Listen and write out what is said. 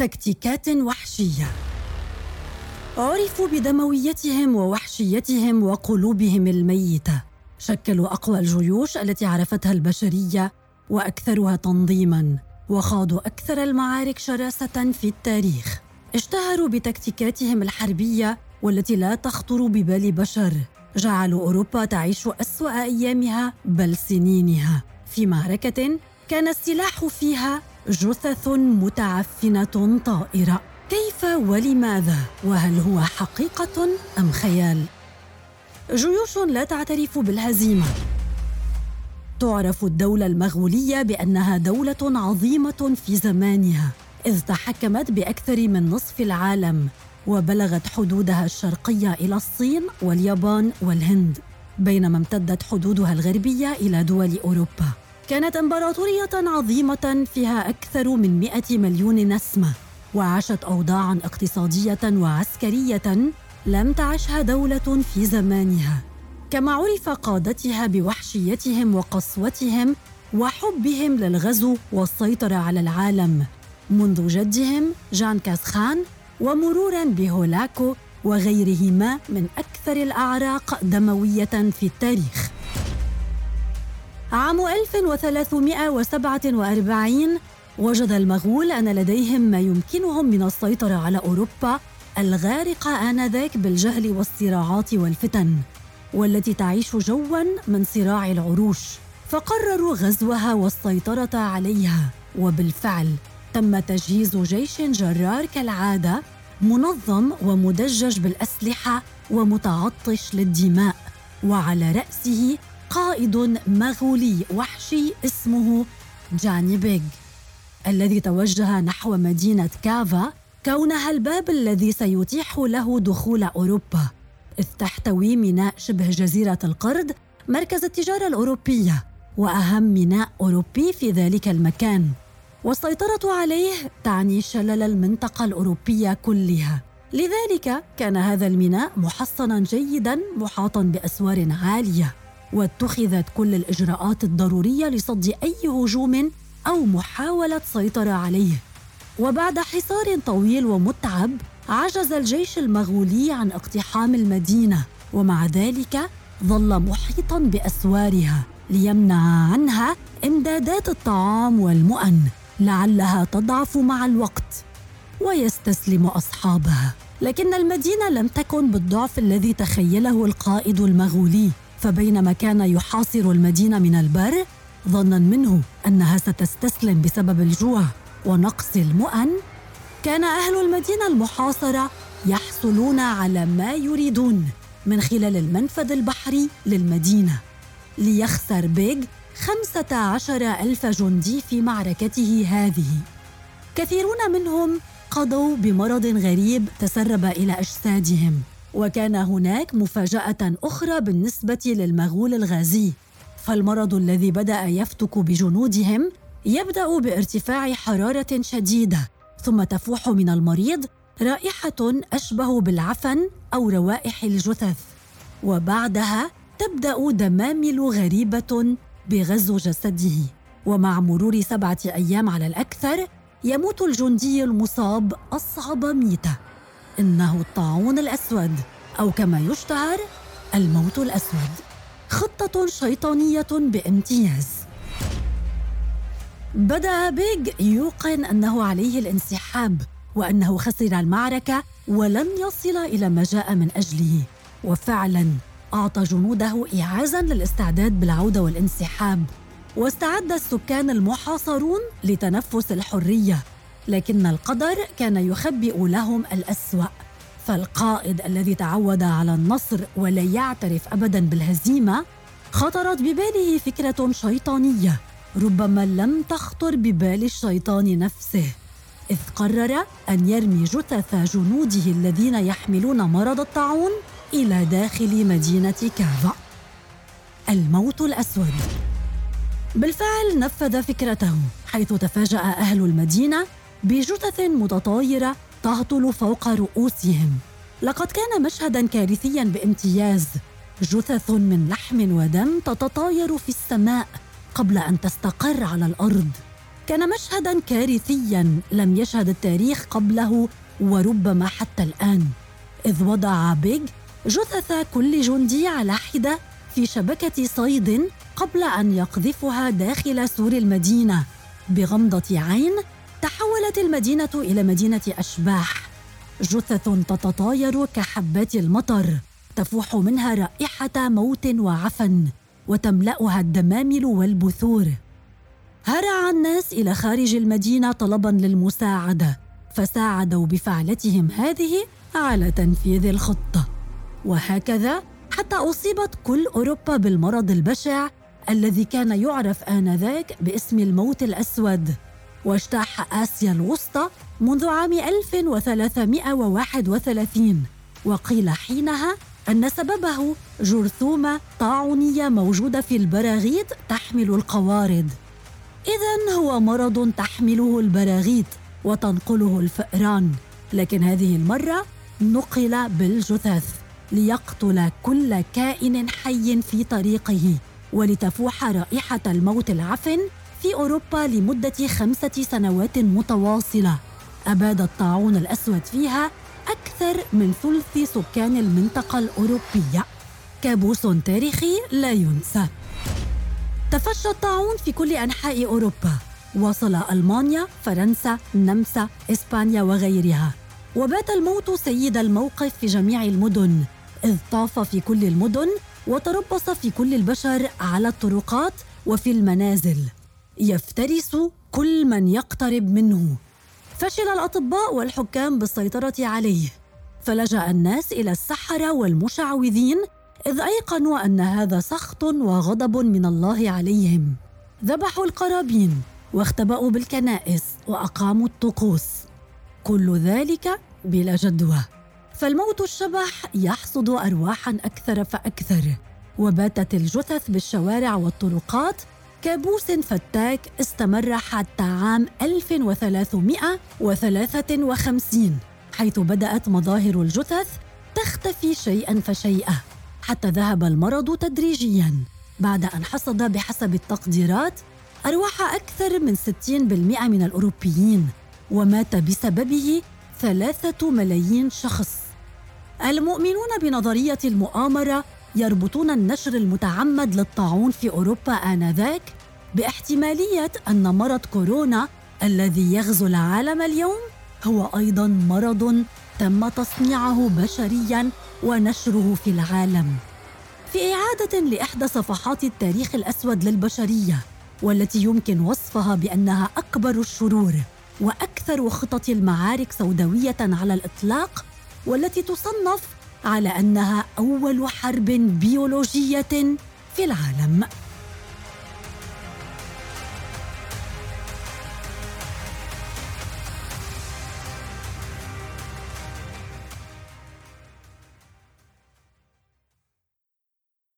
تكتيكات وحشية. عرفوا بدمويتهم ووحشيتهم وقلوبهم الميتة. شكلوا أقوى الجيوش التي عرفتها البشرية وأكثرها تنظيما وخاضوا أكثر المعارك شراسة في التاريخ. اشتهروا بتكتيكاتهم الحربية والتي لا تخطر ببال بشر. جعلوا أوروبا تعيش أسوأ أيامها بل سنينها. في معركة كان السلاح فيها جثث متعفنة طائرة. كيف ولماذا؟ وهل هو حقيقة أم خيال؟ جيوش لا تعترف بالهزيمة. تعرف الدولة المغولية بأنها دولة عظيمة في زمانها إذ تحكمت بأكثر من نصف العالم وبلغت حدودها الشرقية إلى الصين واليابان والهند بينما امتدت حدودها الغربية إلى دول أوروبا. كانت إمبراطورية عظيمة فيها أكثر من مئة مليون نسمة وعاشت اوضاعا اقتصادية وعسكرية لم تعشها دولة في زمانها. كما عرف قادتها بوحشيتهم وقسوتهم وحبهم للغزو والسيطرة على العالم. منذ جدهم جان كاسخان ومرورا بهولاكو وغيرهما من أكثر الأعراق دموية في التاريخ. عام 1347 وجد المغول أن لديهم ما يمكنهم من السيطرة على أوروبا الغارقه آنذاك بالجهل والصراعات والفتن والتي تعيش جوا من صراع العروش. فقرروا غزوها والسيطرة عليها وبالفعل تم تجهيز جيش جرار كالعادة منظم ومدجج بالأسلحة ومتعطش للدماء وعلى رأسه قائد مغولي وحشي اسمه جاني بيغ الذي توجه نحو مدينة كافا كونها الباب الذي سيتيح له دخول أوروبا إذ تحتوي ميناء شبه جزيرة القرد مركز التجارة الأوروبية وأهم ميناء أوروبي في ذلك المكان. والسيطرة عليه تعني شلل المنطقة الأوروبية كلها. لذلك كان هذا الميناء محصنا جيدا محاطا بأسوار عالية. واتخذت كل الإجراءات الضرورية لصد أي هجوم أو محاولة سيطرة عليه. وبعد حصار طويل ومتعب عجز الجيش المغولي عن اقتحام المدينة ومع ذلك ظل محيطا بأسوارها ليمنع عنها إمدادات الطعام والمؤن لعلها تضعف مع الوقت ويستسلم أصحابها. لكن المدينة لم تكن بالضعف الذي تخيله القائد المغولي. فبينما كان يحاصر المدينة من البر ظنا منه أنها ستستسلم بسبب الجوع ونقص المؤن كان أهل المدينة المحاصرة يحصلون على ما يريدون من خلال المنفذ البحري للمدينة ليخسر بيغ خمسة عشر ألف جندي في معركته هذه. كثيرون منهم قضوا بمرض غريب تسرب إلى أجسادهم. وكان هناك مفاجأة أخرى بالنسبة للمغول الغازي. فالمرض الذي بدأ يفتك بجنودهم يبدأ بارتفاع حرارة شديدة ثم تفوح من المريض رائحة أشبه بالعفن أو روائح الجثث. وبعدها تبدأ دمامل غريبة بغزو جسده. ومع مرور سبعة أيام على الأكثر يموت الجندي المصاب أصعب ميتة. إنه الطاعون الأسود أو كما يشتهر الموت الأسود. خطة شيطانية بامتياز. بدأ بيج يوقن أنه عليه الانسحاب وأنه خسر المعركة ولن يصل إلى ما جاء من أجله. وفعلا أعطى جنوده إعازا للاستعداد بالعودة والانسحاب. واستعد السكان المحاصرون لتنفس الحرية. لكن القدر كان يخبئ لهم الأسوأ. فالقائد الذي تعود على النصر ولا يعترف أبدا بالهزيمة خطرت بباله فكرة شيطانية ربما لم تخطر ببال الشيطان نفسه. إذ قرر أن يرمي جثث جنوده الذين يحملون مرض الطاعون إلى داخل مدينة كافا الموت الأسود. بالفعل نفذ فكرته حيث تفاجأ أهل المدينة بجثث متطايرة تهطل فوق رؤوسهم. لقد كان مشهدا كارثيا بامتياز. جثث من لحم ودم تتطاير في السماء قبل أن تستقر على الأرض. كان مشهدا كارثيا لم يشهد التاريخ قبله وربما حتى الآن. إذ وضع بيج جثث كل جندي على حدة في شبكة صيد قبل أن يقذفها داخل سور المدينة بغمضة عين تحولت المدينة إلى مدينة أشباح. جثث تتطاير كحبات المطر تفوح منها رائحة موت وعفن وتملأها الدمامل والبثور. هرع الناس إلى خارج المدينة طلبا للمساعدة فساعدوا بفعلتهم هذه على تنفيذ الخطة. وهكذا حتى أصيبت كل أوروبا بالمرض البشع الذي كان يعرف آنذاك باسم الموت الأسود. واجتاح آسيا الوسطى منذ عام 1331 وقيل حينها أن سببه جرثومة طاعونية موجودة في البراغيث تحمل القوارض. إذا هو مرض تحمله البراغيث وتنقله الفئران. لكن هذه المرة نقل بالجثث ليقتل كل كائن حي في طريقه ولتفوح رائحة الموت العفن في أوروبا لمدة خمسة سنوات متواصلة. أباد الطاعون الأسود فيها أكثر من ثلث سكان المنطقة الأوروبية. كابوس تاريخي لا ينسى. تفشى الطاعون في كل أنحاء أوروبا. وصل ألمانيا، فرنسا، النمسا، إسبانيا وغيرها. وبات الموت سيد الموقف في جميع المدن. إذ طاف في كل المدن وتربص في كل البشر على الطرقات وفي المنازل. يفترس كل من يقترب منه. فشل الأطباء والحكام بالسيطرة عليه. فلجأ الناس إلى السحرة والمشعوذين إذ أيقنوا أن هذا سخط وغضب من الله عليهم. ذبحوا القرابين واختبأوا بالكنائس وأقاموا الطقوس. كل ذلك بلا جدوى. فالموت الشبح يحصد ارواحا أكثر فأكثر وباتت الجثث بالشوارع والطرقات كابوس فتاك استمر حتى عام 1353 حيث بدأت مظاهر الجثث تختفي شيئا فشيئا حتى ذهب المرض تدريجيا. بعد أن حصد بحسب التقديرات أرواح أكثر من 60% من الأوروبيين ومات بسببه ثلاثة ملايين شخص. المؤمنون بنظرية المؤامرة يربطون النشر المتعمد للطاعون في أوروبا آنذاك باحتمالية أن مرض كورونا الذي يغزو العالم اليوم هو أيضا مرض تم تصنيعه بشريا ونشره في العالم. في إعادة لإحدى صفحات التاريخ الأسود للبشرية والتي يمكن وصفها بأنها أكبر الشرور وأكثر خطط المعارك سوداوية على الإطلاق والتي تصنف على أنها أول حرب بيولوجية في العالم.